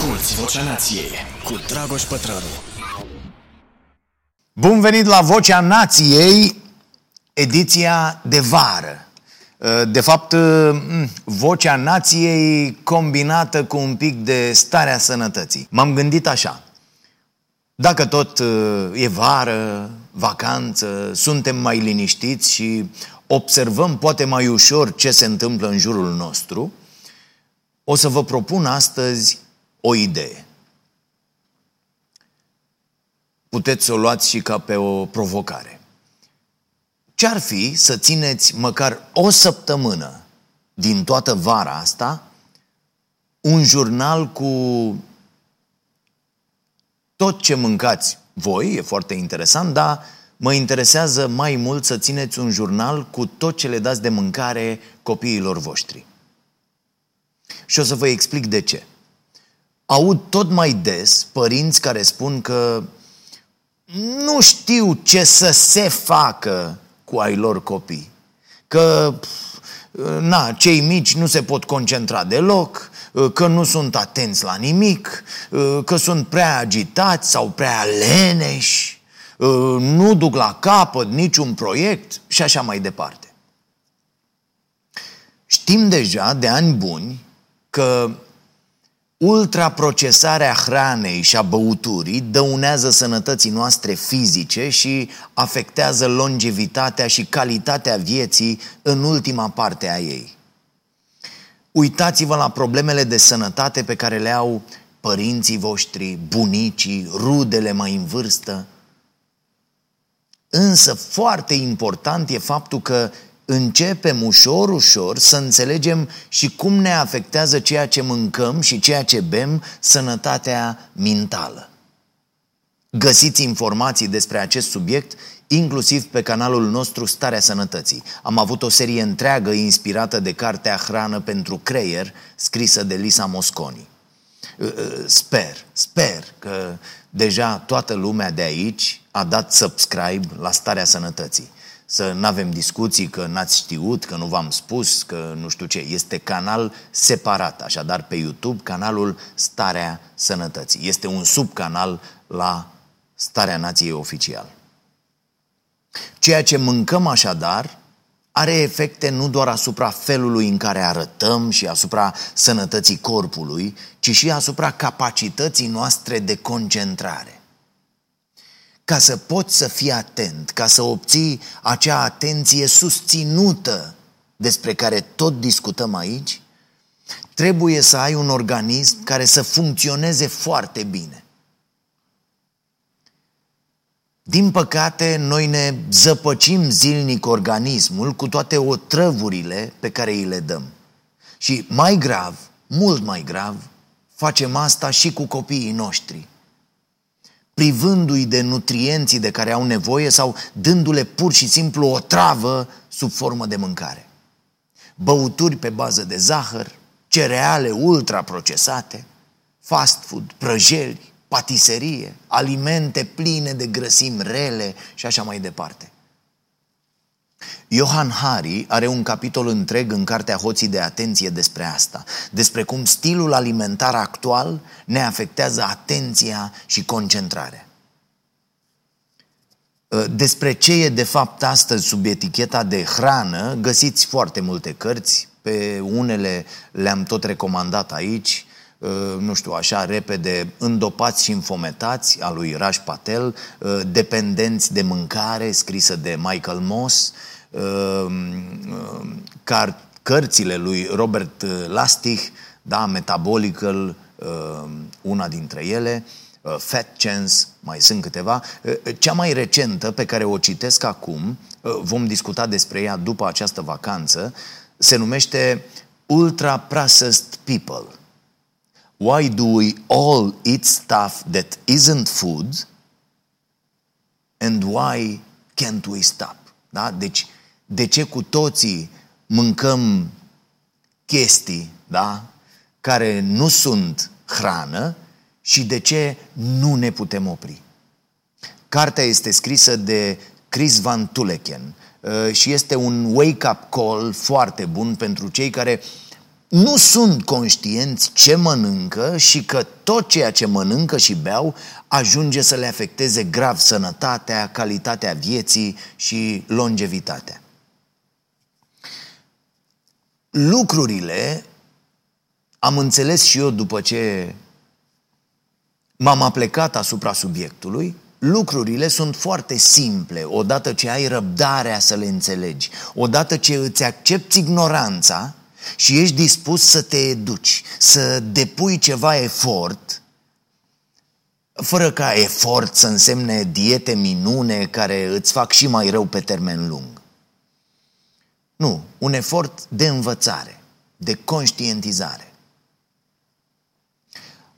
Asculți Vocea Nației cu Dragoș Pătrălu. Bun venit la Vocea Nației, ediția de vară. De fapt, Vocea Nației combinată cu un pic de starea sănătății. M-am gândit așa. Dacă tot e vară, vacanță, suntem mai liniștiți și observăm poate mai ușor ce se întâmplă în jurul nostru, o să vă propun astăzi o idee. Puteți să o luați și ca pe o provocare. Ce-ar fi să țineți măcar o săptămână din toată vara asta un jurnal cu tot ce mâncați voi, e foarte interesant, dar mă interesează mai mult să țineți un jurnal cu tot ce le dați de mâncare copiilor voștri. Și o să vă explic de ce. Aud tot mai des părinți care spun că nu știu ce să se facă cu ai lor copii. Că na, cei mici nu se pot concentra deloc, că nu sunt atenți la nimic, că sunt prea agitați sau prea leneși, nu duc la capăt niciun proiect și așa mai departe. Știm deja de ani buni că ultraprocesarea hranei și a băuturii dăunează sănătății noastre fizice și afectează longevitatea și calitatea vieții în ultima parte a ei. Uitați-vă la problemele de sănătate pe care le au părinții voștri, bunicii, rudele mai în vârstă. Însă foarte important e faptul că începem ușor, ușor să înțelegem și cum ne afectează ceea ce mâncăm și ceea ce bem sănătatea mentală. Găsiți informații despre acest subiect inclusiv pe canalul nostru Starea Sănătății. Am avut o serie întreagă inspirată de cartea Hrană pentru creier, scrisă de Lisa Mosconi. Uh, uh, sper, sper că deja toată lumea de aici a dat subscribe la Starea Sănătății să nu avem discuții că n-ați știut, că nu v-am spus, că nu știu ce. Este canal separat, așadar pe YouTube, canalul Starea Sănătății. Este un subcanal la Starea Nației Oficial. Ceea ce mâncăm așadar are efecte nu doar asupra felului în care arătăm și asupra sănătății corpului, ci și asupra capacității noastre de concentrare ca să poți să fii atent, ca să obții acea atenție susținută despre care tot discutăm aici, trebuie să ai un organism care să funcționeze foarte bine. Din păcate, noi ne zăpăcim zilnic organismul cu toate otrăvurile pe care îi le dăm. Și mai grav, mult mai grav, facem asta și cu copiii noștri privându-i de nutrienții de care au nevoie sau dându-le pur și simplu o travă sub formă de mâncare. Băuturi pe bază de zahăr, cereale ultraprocesate, fast food, prăjeli, patiserie, alimente pline de grăsimi rele și așa mai departe. Johan Hari are un capitol întreg în cartea Hoții de atenție despre asta, despre cum stilul alimentar actual ne afectează atenția și concentrarea. Ă, despre ce e de fapt astăzi sub eticheta de hrană, găsiți foarte multe cărți, pe unele le-am tot recomandat aici, ă, nu știu, așa repede, Îndopați și infometați, a lui Raj Patel, ă, Dependenți de mâncare, scrisă de Michael Moss, car, cărțile lui Robert Lastig, da, Metabolical, una dintre ele, Fat Chance, mai sunt câteva. Cea mai recentă, pe care o citesc acum, vom discuta despre ea după această vacanță, se numește Ultra Processed People. Why do we all eat stuff that isn't food? And why can't we stop? Da? Deci, de ce cu toții mâncăm chestii, da? Care nu sunt hrană și de ce nu ne putem opri. Cartea este scrisă de Chris Van Tuleken uh, și este un wake-up call foarte bun pentru cei care nu sunt conștienți ce mănâncă și că tot ceea ce mănâncă și beau ajunge să le afecteze grav sănătatea, calitatea vieții și longevitatea. Lucrurile am înțeles și eu după ce m-am aplecat asupra subiectului, lucrurile sunt foarte simple odată ce ai răbdarea să le înțelegi, odată ce îți accepti ignoranța și ești dispus să te educi, să depui ceva efort, fără ca efort să însemne diete minune care îți fac și mai rău pe termen lung. Nu, un efort de învățare, de conștientizare.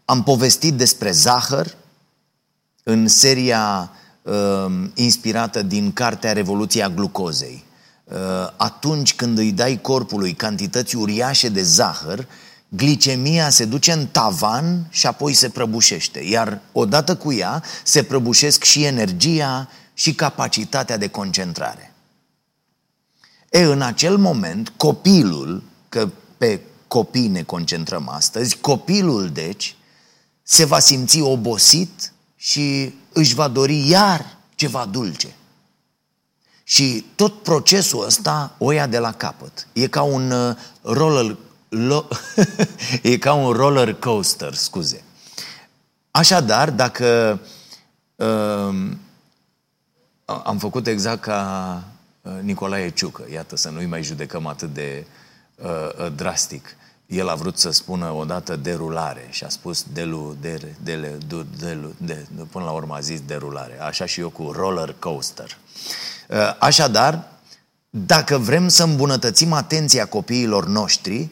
Am povestit despre zahăr în seria uh, inspirată din cartea Revoluția Glucozei. Uh, atunci când îi dai corpului cantități uriașe de zahăr, glicemia se duce în tavan și apoi se prăbușește. Iar odată cu ea se prăbușesc și energia și capacitatea de concentrare. E, în acel moment, copilul, că pe copii ne concentrăm astăzi, copilul, deci, se va simți obosit și își va dori iar ceva dulce. Și tot procesul ăsta o ia de la capăt. E ca un uh, roller, lo, e ca un roller coaster, scuze. Așadar, dacă uh, am făcut exact ca uh, Nicolae Ciucă, iată să nu-i mai judecăm atât de uh, uh drastic el a vrut să spună odată derulare și a spus delu, de, de, de, de, de, până la urmă a zis derulare. Așa și eu cu roller coaster. Uh, așadar, dacă vrem să îmbunătățim atenția copiilor noștri,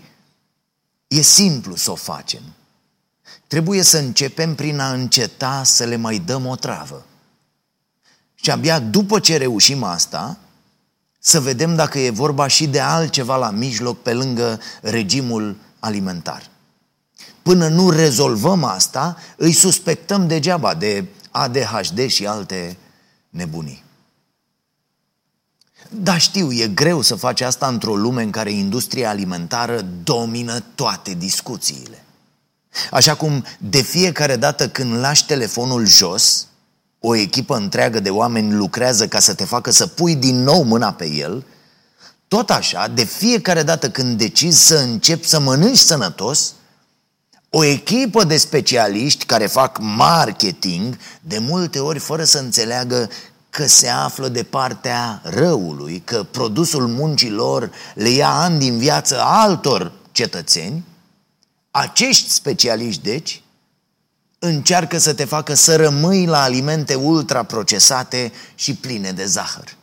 e simplu să o facem. Trebuie să începem prin a înceta să le mai dăm o travă. Și abia după ce reușim asta, să vedem dacă e vorba și de altceva la mijloc pe lângă regimul alimentar. Până nu rezolvăm asta, îi suspectăm degeaba de ADHD și alte nebunii. Da, știu, e greu să faci asta într-o lume în care industria alimentară domină toate discuțiile. Așa cum de fiecare dată când lași telefonul jos, o echipă întreagă de oameni lucrează ca să te facă să pui din nou mâna pe el, tot așa, de fiecare dată când decizi să începi să mănânci sănătos, o echipă de specialiști care fac marketing, de multe ori fără să înțeleagă că se află de partea răului, că produsul muncii lor le ia ani din viață altor cetățeni, acești specialiști, deci, încearcă să te facă să rămâi la alimente ultraprocesate și pline de zahăr.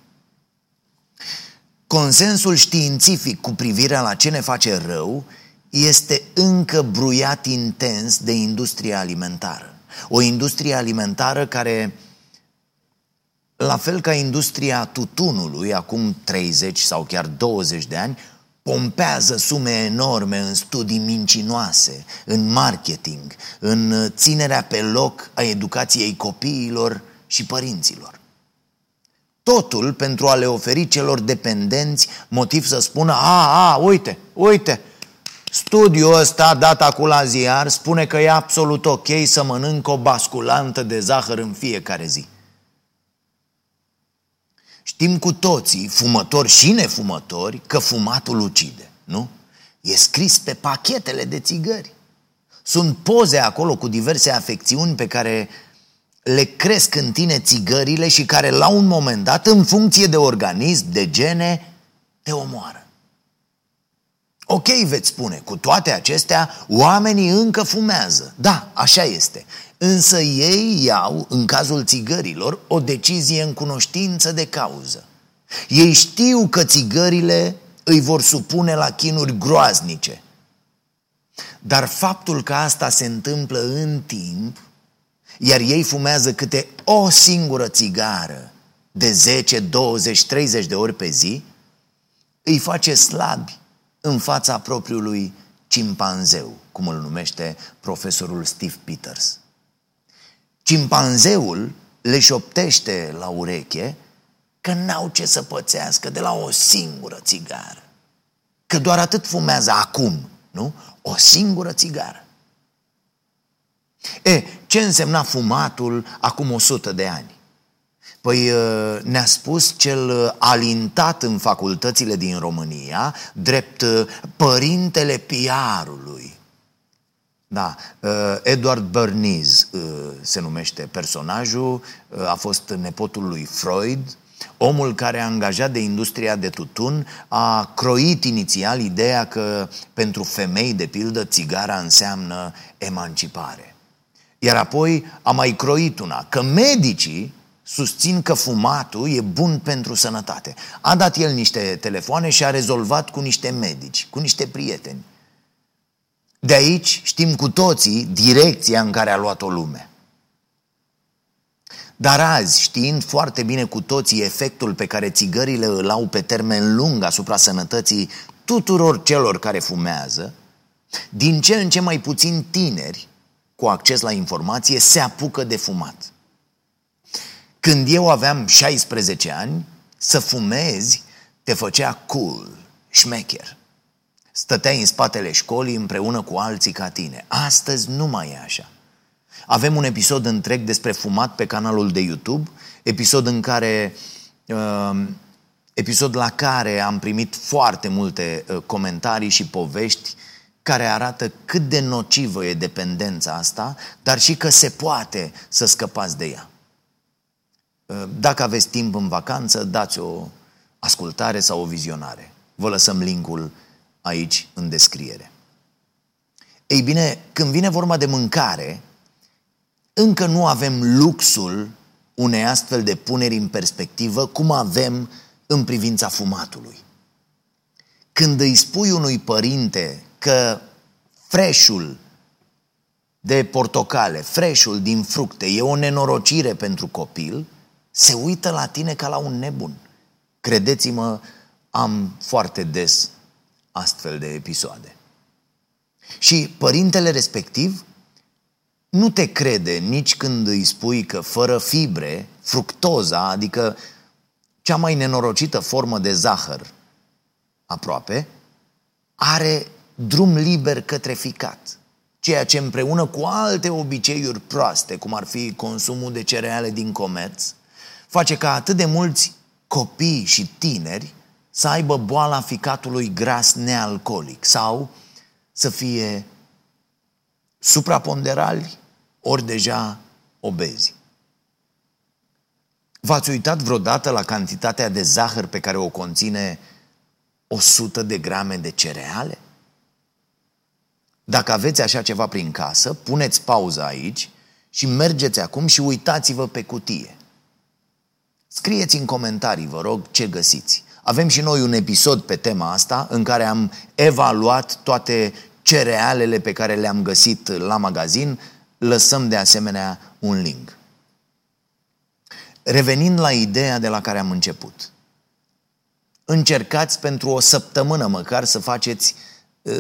Consensul științific cu privire la ce ne face rău este încă bruiat intens de industria alimentară. O industrie alimentară care, la fel ca industria tutunului, acum 30 sau chiar 20 de ani, pompează sume enorme în studii mincinoase, în marketing, în ținerea pe loc a educației copiilor și părinților. Totul pentru a le oferi celor dependenți motiv să spună A, a, uite, uite, studiul ăsta dat acum la ziar spune că e absolut ok să mănânc o basculantă de zahăr în fiecare zi. Știm cu toții, fumători și nefumători, că fumatul ucide, nu? E scris pe pachetele de țigări. Sunt poze acolo cu diverse afecțiuni pe care le cresc în tine țigările și care la un moment dat, în funcție de organism, de gene, te omoară. Ok, veți spune, cu toate acestea, oamenii încă fumează. Da, așa este. Însă ei iau, în cazul țigărilor, o decizie în cunoștință de cauză. Ei știu că țigările îi vor supune la chinuri groaznice. Dar faptul că asta se întâmplă în timp iar ei fumează câte o singură țigară de 10, 20, 30 de ori pe zi, îi face slabi în fața propriului cimpanzeu, cum îl numește profesorul Steve Peters. Cimpanzeul le șoptește la ureche că n-au ce să pățească de la o singură țigară. Că doar atât fumează acum, Nu? O singură țigară. E, ce însemna fumatul acum 100 de ani? Păi uh, ne-a spus cel uh, alintat în facultățile din România, drept uh, părintele piarului. Da, Edward Bernays se numește personajul, a fost nepotul lui Freud, omul care a angajat de industria de tutun a croit inițial ideea că pentru femei, de pildă, țigara înseamnă emancipare. Iar apoi a mai croit una, că medicii susțin că fumatul e bun pentru sănătate. A dat el niște telefoane și a rezolvat cu niște medici, cu niște prieteni. De aici știm cu toții direcția în care a luat-o lume. Dar azi, știind foarte bine cu toții efectul pe care țigările îl au pe termen lung asupra sănătății tuturor celor care fumează, din ce în ce mai puțin tineri cu acces la informație se apucă de fumat. Când eu aveam 16 ani, să fumezi te făcea cool, șmecher. Stăteai în spatele școlii împreună cu alții ca tine. Astăzi nu mai e așa. Avem un episod întreg despre fumat pe canalul de YouTube, episod în care uh, episod la care am primit foarte multe uh, comentarii și povești care arată cât de nocivă e dependența asta, dar și că se poate să scăpați de ea. Uh, dacă aveți timp în vacanță, dați o ascultare sau o vizionare. Vă lăsăm linkul aici în descriere. Ei bine, când vine vorba de mâncare, încă nu avem luxul unei astfel de puneri în perspectivă cum avem în privința fumatului. Când îi spui unui părinte că freșul de portocale, freșul din fructe e o nenorocire pentru copil, se uită la tine ca la un nebun. Credeți-mă, am foarte des astfel de episoade. Și părintele respectiv nu te crede nici când îi spui că fără fibre, fructoza, adică cea mai nenorocită formă de zahăr, aproape, are drum liber către ficat. Ceea ce împreună cu alte obiceiuri proaste, cum ar fi consumul de cereale din comerț, face ca atât de mulți copii și tineri să aibă boala ficatului gras nealcoolic sau să fie supraponderali ori deja obezi. V-ați uitat vreodată la cantitatea de zahăr pe care o conține 100 de grame de cereale? Dacă aveți așa ceva prin casă, puneți pauză aici și mergeți acum și uitați-vă pe cutie. Scrieți în comentarii, vă rog, ce găsiți. Avem și noi un episod pe tema asta în care am evaluat toate cerealele pe care le-am găsit la magazin. Lăsăm de asemenea un link. Revenind la ideea de la care am început. Încercați pentru o săptămână măcar să faceți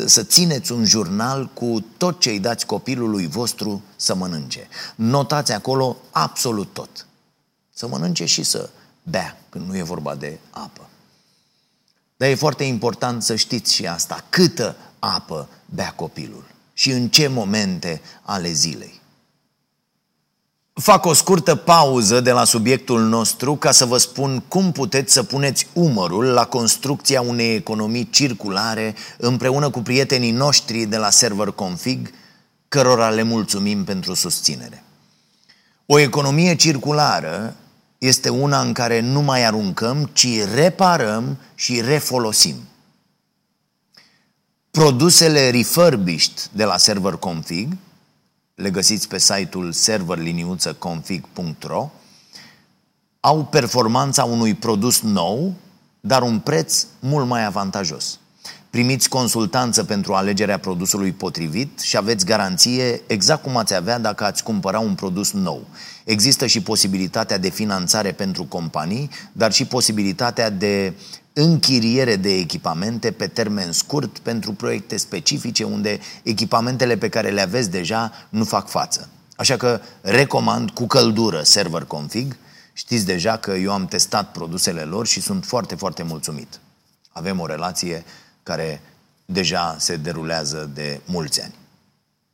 să țineți un jurnal cu tot ce îi dați copilului vostru să mănânce. Notați acolo absolut tot. Să mănânce și să bea, când nu e vorba de apă. Dar e foarte important să știți și asta. Câtă apă bea copilul și în ce momente ale zilei. Fac o scurtă pauză de la subiectul nostru ca să vă spun cum puteți să puneți umărul la construcția unei economii circulare împreună cu prietenii noștri de la Server Config, cărora le mulțumim pentru susținere. O economie circulară este una în care nu mai aruncăm, ci reparăm și refolosim. Produsele refurbished de la Server Config, le găsiți pe site-ul serverliniuțăconfig.ro, au performanța unui produs nou, dar un preț mult mai avantajos. Primiți consultanță pentru alegerea produsului potrivit și aveți garanție exact cum ați avea dacă ați cumpăra un produs nou. Există și posibilitatea de finanțare pentru companii, dar și posibilitatea de închiriere de echipamente pe termen scurt pentru proiecte specifice unde echipamentele pe care le aveți deja nu fac față. Așa că recomand cu căldură Server Config. Știți deja că eu am testat produsele lor și sunt foarte, foarte mulțumit. Avem o relație care deja se derulează de mulți ani.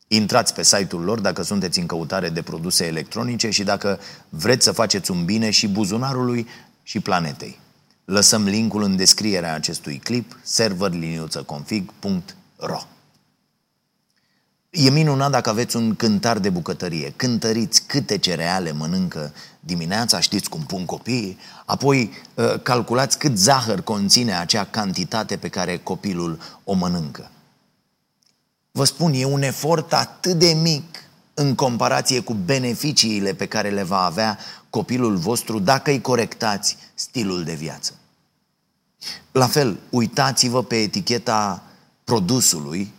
Intrați pe site-ul lor dacă sunteți în căutare de produse electronice și dacă vreți să faceți un bine și buzunarului și planetei. Lăsăm linkul în descrierea acestui clip serverliniuțăconfig.ro E minunat dacă aveți un cântar de bucătărie. Cântăriți câte cereale mănâncă dimineața, știți cum pun copiii, apoi uh, calculați cât zahăr conține acea cantitate pe care copilul o mănâncă. Vă spun, e un efort atât de mic în comparație cu beneficiile pe care le va avea copilul vostru dacă îi corectați stilul de viață. La fel, uitați-vă pe eticheta produsului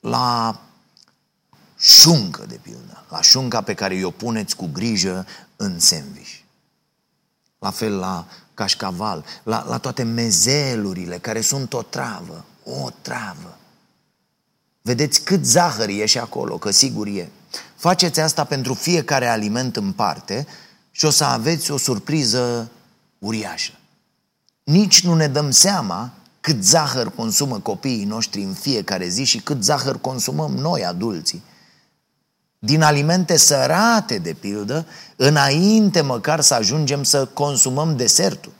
la șuncă, de pildă, la șunca pe care o puneți cu grijă în sandwich. La fel la cașcaval, la, la toate mezelurile care sunt o travă, o travă. Vedeți cât zahăr e și acolo, că sigur e. Faceți asta pentru fiecare aliment în parte și o să aveți o surpriză uriașă. Nici nu ne dăm seama cât zahăr consumă copiii noștri în fiecare zi și cât zahăr consumăm noi, adulții. Din alimente sărate, de pildă, înainte măcar să ajungem să consumăm desertul.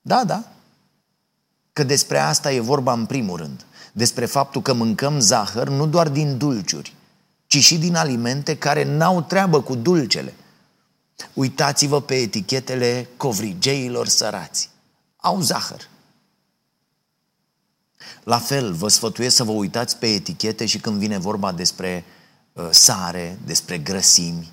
Da, da. Că despre asta e vorba în primul rând. Despre faptul că mâncăm zahăr nu doar din dulciuri, ci și din alimente care n-au treabă cu dulcele. Uitați-vă pe etichetele covrigeilor sărați. Au zahăr. La fel, vă sfătuiesc să vă uitați pe etichete și când vine vorba despre uh, sare, despre grăsimi.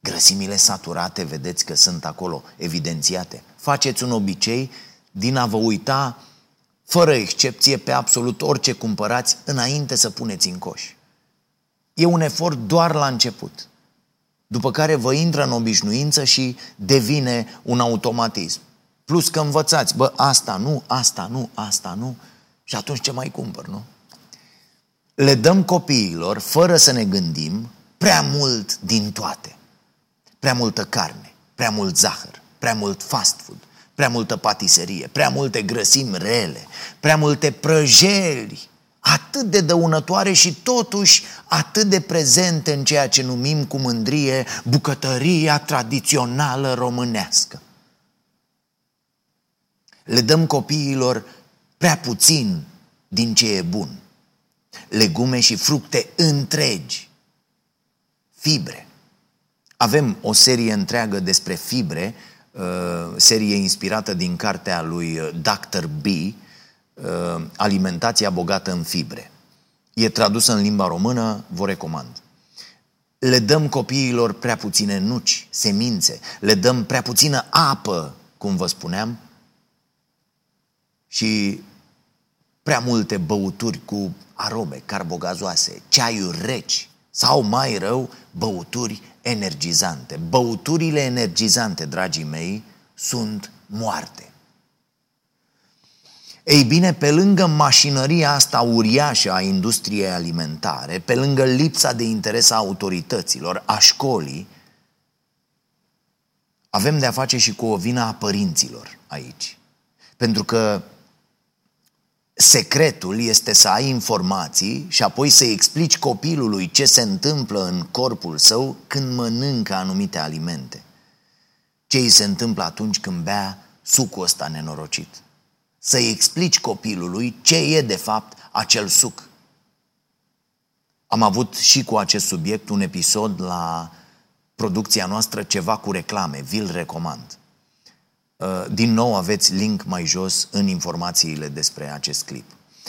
Grăsimile saturate, vedeți că sunt acolo evidențiate. Faceți un obicei din a vă uita fără excepție pe absolut orice cumpărați înainte să puneți în coș. E un efort doar la început, după care vă intră în obișnuință și devine un automatism. Plus că învățați, bă, asta nu, asta nu, asta nu, și atunci ce mai cumpăr, nu? Le dăm copiilor, fără să ne gândim, prea mult din toate. Prea multă carne, prea mult zahăr, prea mult fast food, prea multă patiserie, prea multe grăsimi rele, prea multe prăjeli, atât de dăunătoare și totuși atât de prezente în ceea ce numim cu mândrie bucătăria tradițională românească. Le dăm copiilor prea puțin din ce e bun. Legume și fructe întregi, fibre. Avem o serie întreagă despre fibre Uh, serie inspirată din cartea lui uh, Dr. B, uh, Alimentația bogată în fibre. E tradusă în limba română, vă recomand. Le dăm copiilor prea puține nuci, semințe, le dăm prea puțină apă, cum vă spuneam, și prea multe băuturi cu arome carbogazoase, ceaiuri reci sau mai rău, băuturi energizante. Băuturile energizante, dragii mei, sunt moarte. Ei bine, pe lângă mașinăria asta uriașă a industriei alimentare, pe lângă lipsa de interes a autorităților, a școlii, avem de-a face și cu o vină a părinților aici. Pentru că Secretul este să ai informații și apoi să explici copilului ce se întâmplă în corpul său când mănâncă anumite alimente. Ce îi se întâmplă atunci când bea sucul ăsta nenorocit. Să-i explici copilului ce e de fapt acel suc. Am avut și cu acest subiect un episod la producția noastră ceva cu reclame, vi-l recomand. Uh, din nou aveți link mai jos în informațiile despre acest clip.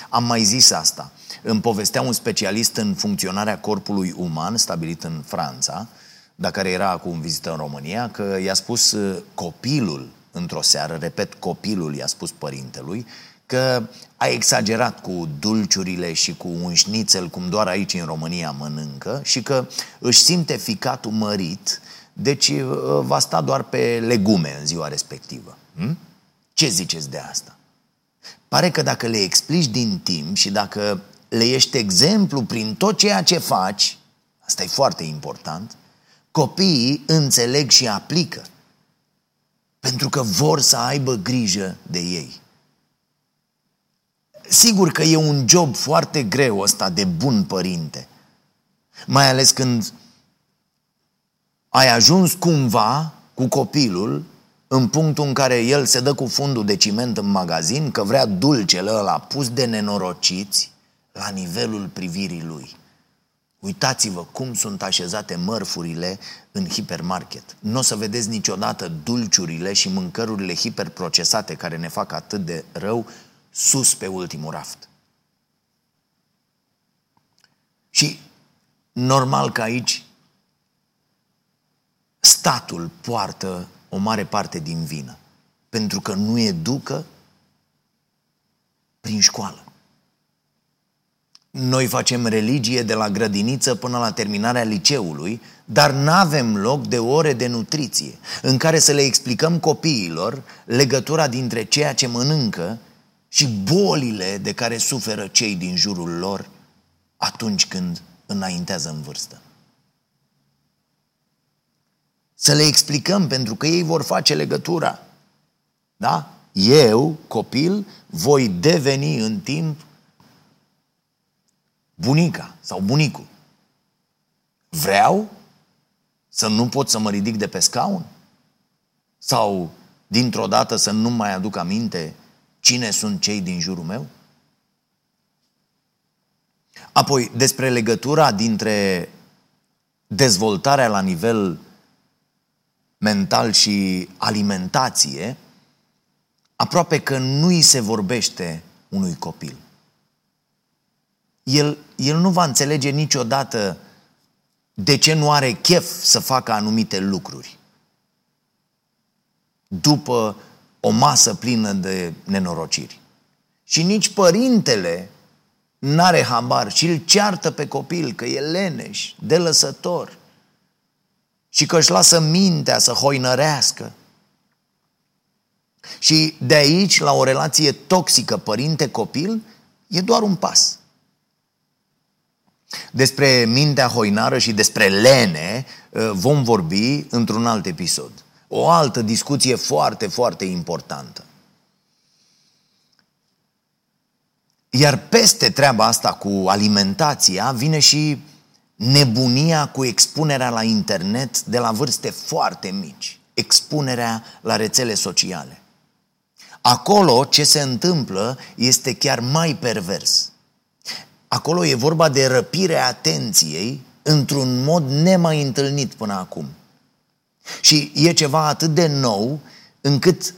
Am mai zis asta. Îmi povestea un specialist în funcționarea corpului uman, stabilit în Franța, dar care era acum în vizită în România, că i-a spus uh, copilul într-o seară, repet, copilul i-a spus părintelui, că a exagerat cu dulciurile și cu un șnițel, cum doar aici în România mănâncă, și că își simte ficatul mărit deci uh, va sta doar pe legume în ziua respectivă. Hm? Ce ziceți de asta? Pare că dacă le explici din timp și dacă le ești exemplu prin tot ceea ce faci, asta e foarte important, copiii înțeleg și aplică. Pentru că vor să aibă grijă de ei. Sigur că e un job foarte greu ăsta de bun părinte. Mai ales când ai ajuns cumva cu copilul în punctul în care el se dă cu fundul de ciment în magazin, că vrea dulcele ăla pus de nenorociți la nivelul privirii lui. Uitați-vă cum sunt așezate mărfurile în hipermarket. Nu o să vedeți niciodată dulciurile și mâncărurile hiperprocesate care ne fac atât de rău sus pe ultimul raft. Și normal că aici statul poartă o mare parte din vină. Pentru că nu educă prin școală. Noi facem religie de la grădiniță până la terminarea liceului, dar nu avem loc de ore de nutriție în care să le explicăm copiilor legătura dintre ceea ce mănâncă și bolile de care suferă cei din jurul lor atunci când înaintează în vârstă. Să le explicăm pentru că ei vor face legătura. Da? Eu, copil, voi deveni în timp bunica sau bunicul. Vreau să nu pot să mă ridic de pe scaun? Sau dintr-o dată să nu mai aduc aminte cine sunt cei din jurul meu? Apoi, despre legătura dintre dezvoltarea la nivel mental și alimentație, aproape că nu îi se vorbește unui copil. El, el nu va înțelege niciodată de ce nu are chef să facă anumite lucruri. După o masă plină de nenorociri. Și nici părintele n-are habar și îl ceartă pe copil că e leneș, de lăsător și că își lasă mintea să hoinărească. Și de aici, la o relație toxică părinte-copil, e doar un pas. Despre mintea hoinară și despre lene uh, vom vorbi într-un alt episod. O altă discuție foarte, foarte importantă. Iar peste treaba asta cu alimentația vine și nebunia cu expunerea la internet de la vârste foarte mici, expunerea la rețele sociale. Acolo ce se întâmplă este chiar mai pervers. Acolo e vorba de răpirea atenției într-un mod nemai întâlnit până acum. Și e ceva atât de nou încât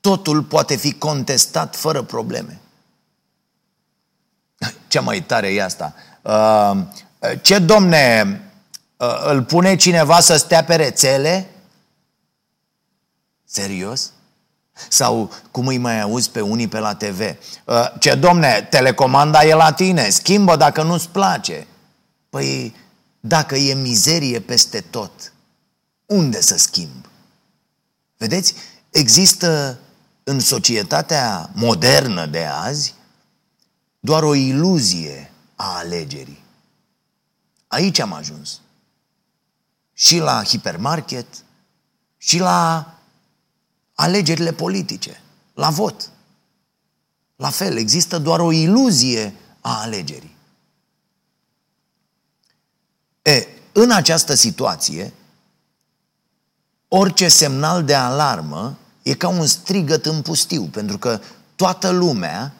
totul poate fi contestat fără probleme. Cea mai tare e asta. Uh, ce, domne, uh, îl pune cineva să stea pe rețele? Serios? Sau cum îi mai auzi pe unii pe la TV? Uh, ce, domne, telecomanda e la tine, schimbă dacă nu-ți place. Păi, dacă e mizerie peste tot, unde să schimb? Vedeți, există în societatea modernă de azi doar o iluzie a alegerii. Aici am ajuns. Și la hipermarket, și la alegerile politice, la vot. La fel, există doar o iluzie a alegerii. E, în această situație, orice semnal de alarmă e ca un strigăt în pustiu, pentru că toată lumea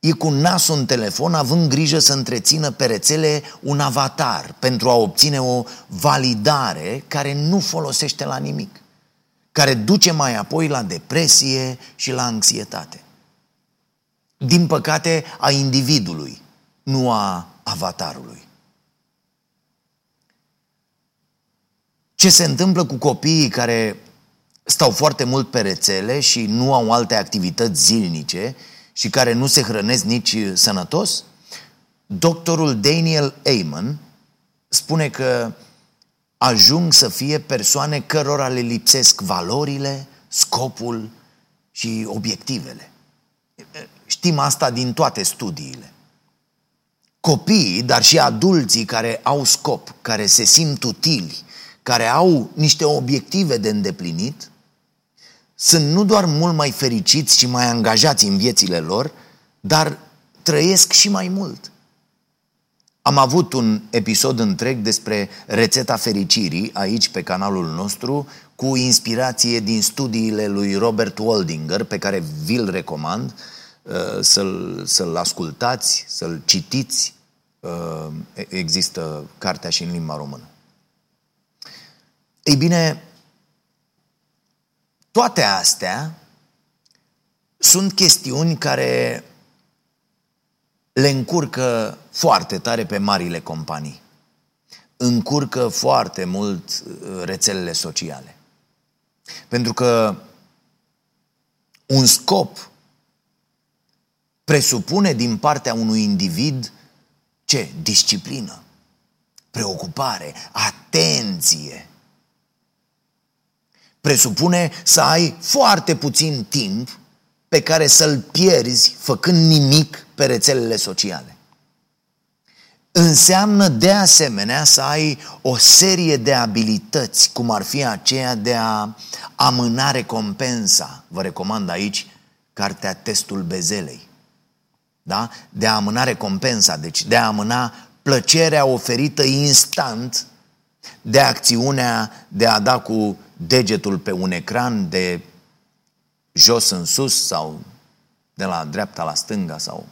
e cu nasul în telefon având grijă să întrețină pe rețele un avatar pentru a obține o validare care nu folosește la nimic, care duce mai apoi la depresie și la anxietate. Din păcate, a individului, nu a avatarului. Ce se întâmplă cu copiii care stau foarte mult pe rețele și nu au alte activități zilnice și care nu se hrănesc nici sănătos? Doctorul Daniel Amen spune că ajung să fie persoane cărora le lipsesc valorile, scopul și obiectivele. Știm asta din toate studiile. Copiii, dar și adulții care au scop, care se simt utili, care au niște obiective de îndeplinit, sunt nu doar mult mai fericiți și mai angajați în viețile lor, dar trăiesc și mai mult. Am avut un episod întreg despre rețeta fericirii aici pe canalul nostru cu inspirație din studiile lui Robert Waldinger pe care vi-l recomand uh, să-l, să-l ascultați, să-l citiți. Uh, există cartea și în limba română. Ei bine, toate astea sunt chestiuni care le încurcă foarte tare pe marile companii. Încurcă foarte mult uh, rețelele sociale. Pentru că un scop presupune din partea unui individ ce? Disciplină, preocupare, atenție. Presupune să ai foarte puțin timp pe care să-l pierzi făcând nimic pe rețelele sociale. Înseamnă de asemenea să ai o serie de abilități, cum ar fi aceea de a amâna recompensa. Vă recomand aici cartea Testul Bezelei. Da? De a amâna recompensa, deci de a amâna plăcerea oferită instant de acțiunea de a da cu degetul pe un ecran de jos în sus sau de la dreapta la stânga sau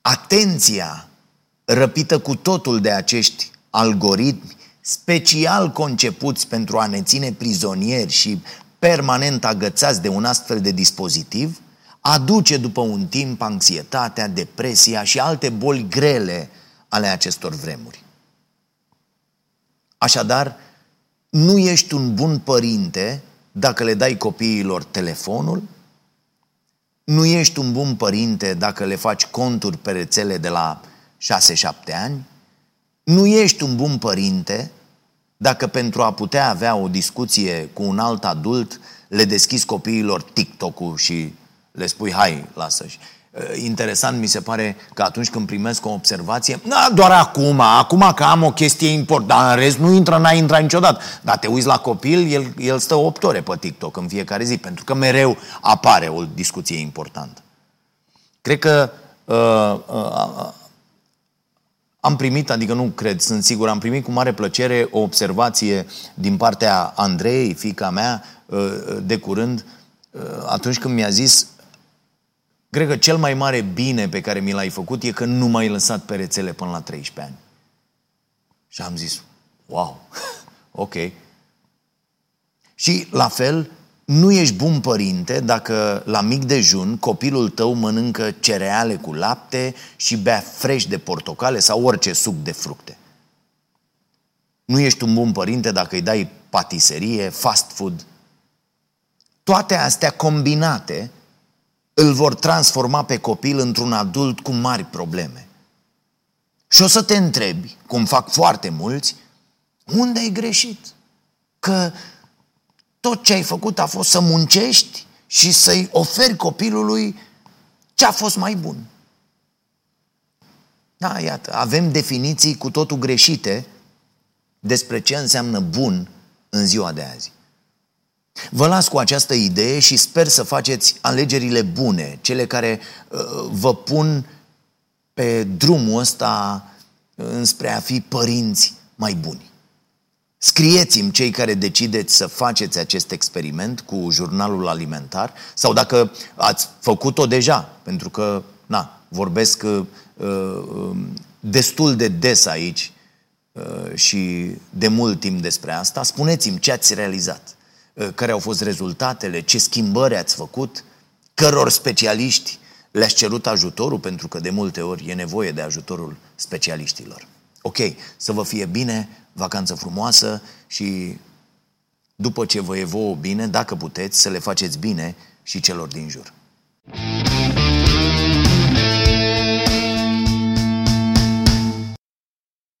atenția răpită cu totul de acești algoritmi special concepuți pentru a ne ține prizonieri și permanent agățați de un astfel de dispozitiv, aduce după un timp anxietatea, depresia și alte boli grele ale acestor vremuri. Așadar, nu ești un bun părinte dacă le dai copiilor telefonul, nu ești un bun părinte dacă le faci conturi pe rețele de la 6-7 ani, nu ești un bun părinte dacă pentru a putea avea o discuție cu un alt adult le deschizi copiilor TikTok-ul și le spui hai, lasă-și. Eh, interesant mi se pare că atunci când primesc o observație, na, doar acum, acum că am o chestie importantă, în rest nu intră, n-a intrat niciodată. Dar te uiți la copil, el, el stă 8 ore pe TikTok în fiecare zi, pentru că mereu apare o discuție importantă. Cred că uh, uh, am primit, adică nu cred, sunt sigur, am primit cu mare plăcere o observație din partea Andrei, fica mea, uh, de curând, uh, atunci când mi-a zis Cred că cel mai mare bine pe care mi l-ai făcut e că nu m-ai lăsat pe rețele până la 13 ani. Și am zis, wow, ok. Și la fel, nu ești bun părinte dacă la mic dejun copilul tău mănâncă cereale cu lapte și bea fresh de portocale sau orice suc de fructe. Nu ești un bun părinte dacă îi dai patiserie, fast food. Toate astea combinate îl vor transforma pe copil într-un adult cu mari probleme. Și o să te întrebi, cum fac foarte mulți, unde ai greșit? Că tot ce ai făcut a fost să muncești și să-i oferi copilului ce a fost mai bun. Da, iată, avem definiții cu totul greșite despre ce înseamnă bun în ziua de azi. Vă las cu această idee și sper să faceți alegerile bune, cele care uh, vă pun pe drumul ăsta înspre a fi părinți mai buni. Scrieți-mi cei care decideți să faceți acest experiment cu jurnalul alimentar sau dacă ați făcut-o deja, pentru că, na, vorbesc uh, uh, destul de des aici uh, și de mult timp despre asta, spuneți-mi ce ați realizat. Uh, care au fost rezultatele, ce schimbări ați făcut, căror specialiști le-ați cerut ajutorul, pentru că de multe ori e nevoie de ajutorul specialiștilor. Ok, să vă fie bine, vacanță frumoasă și după ce vă e vouă bine, dacă puteți, să le faceți bine și celor din jur.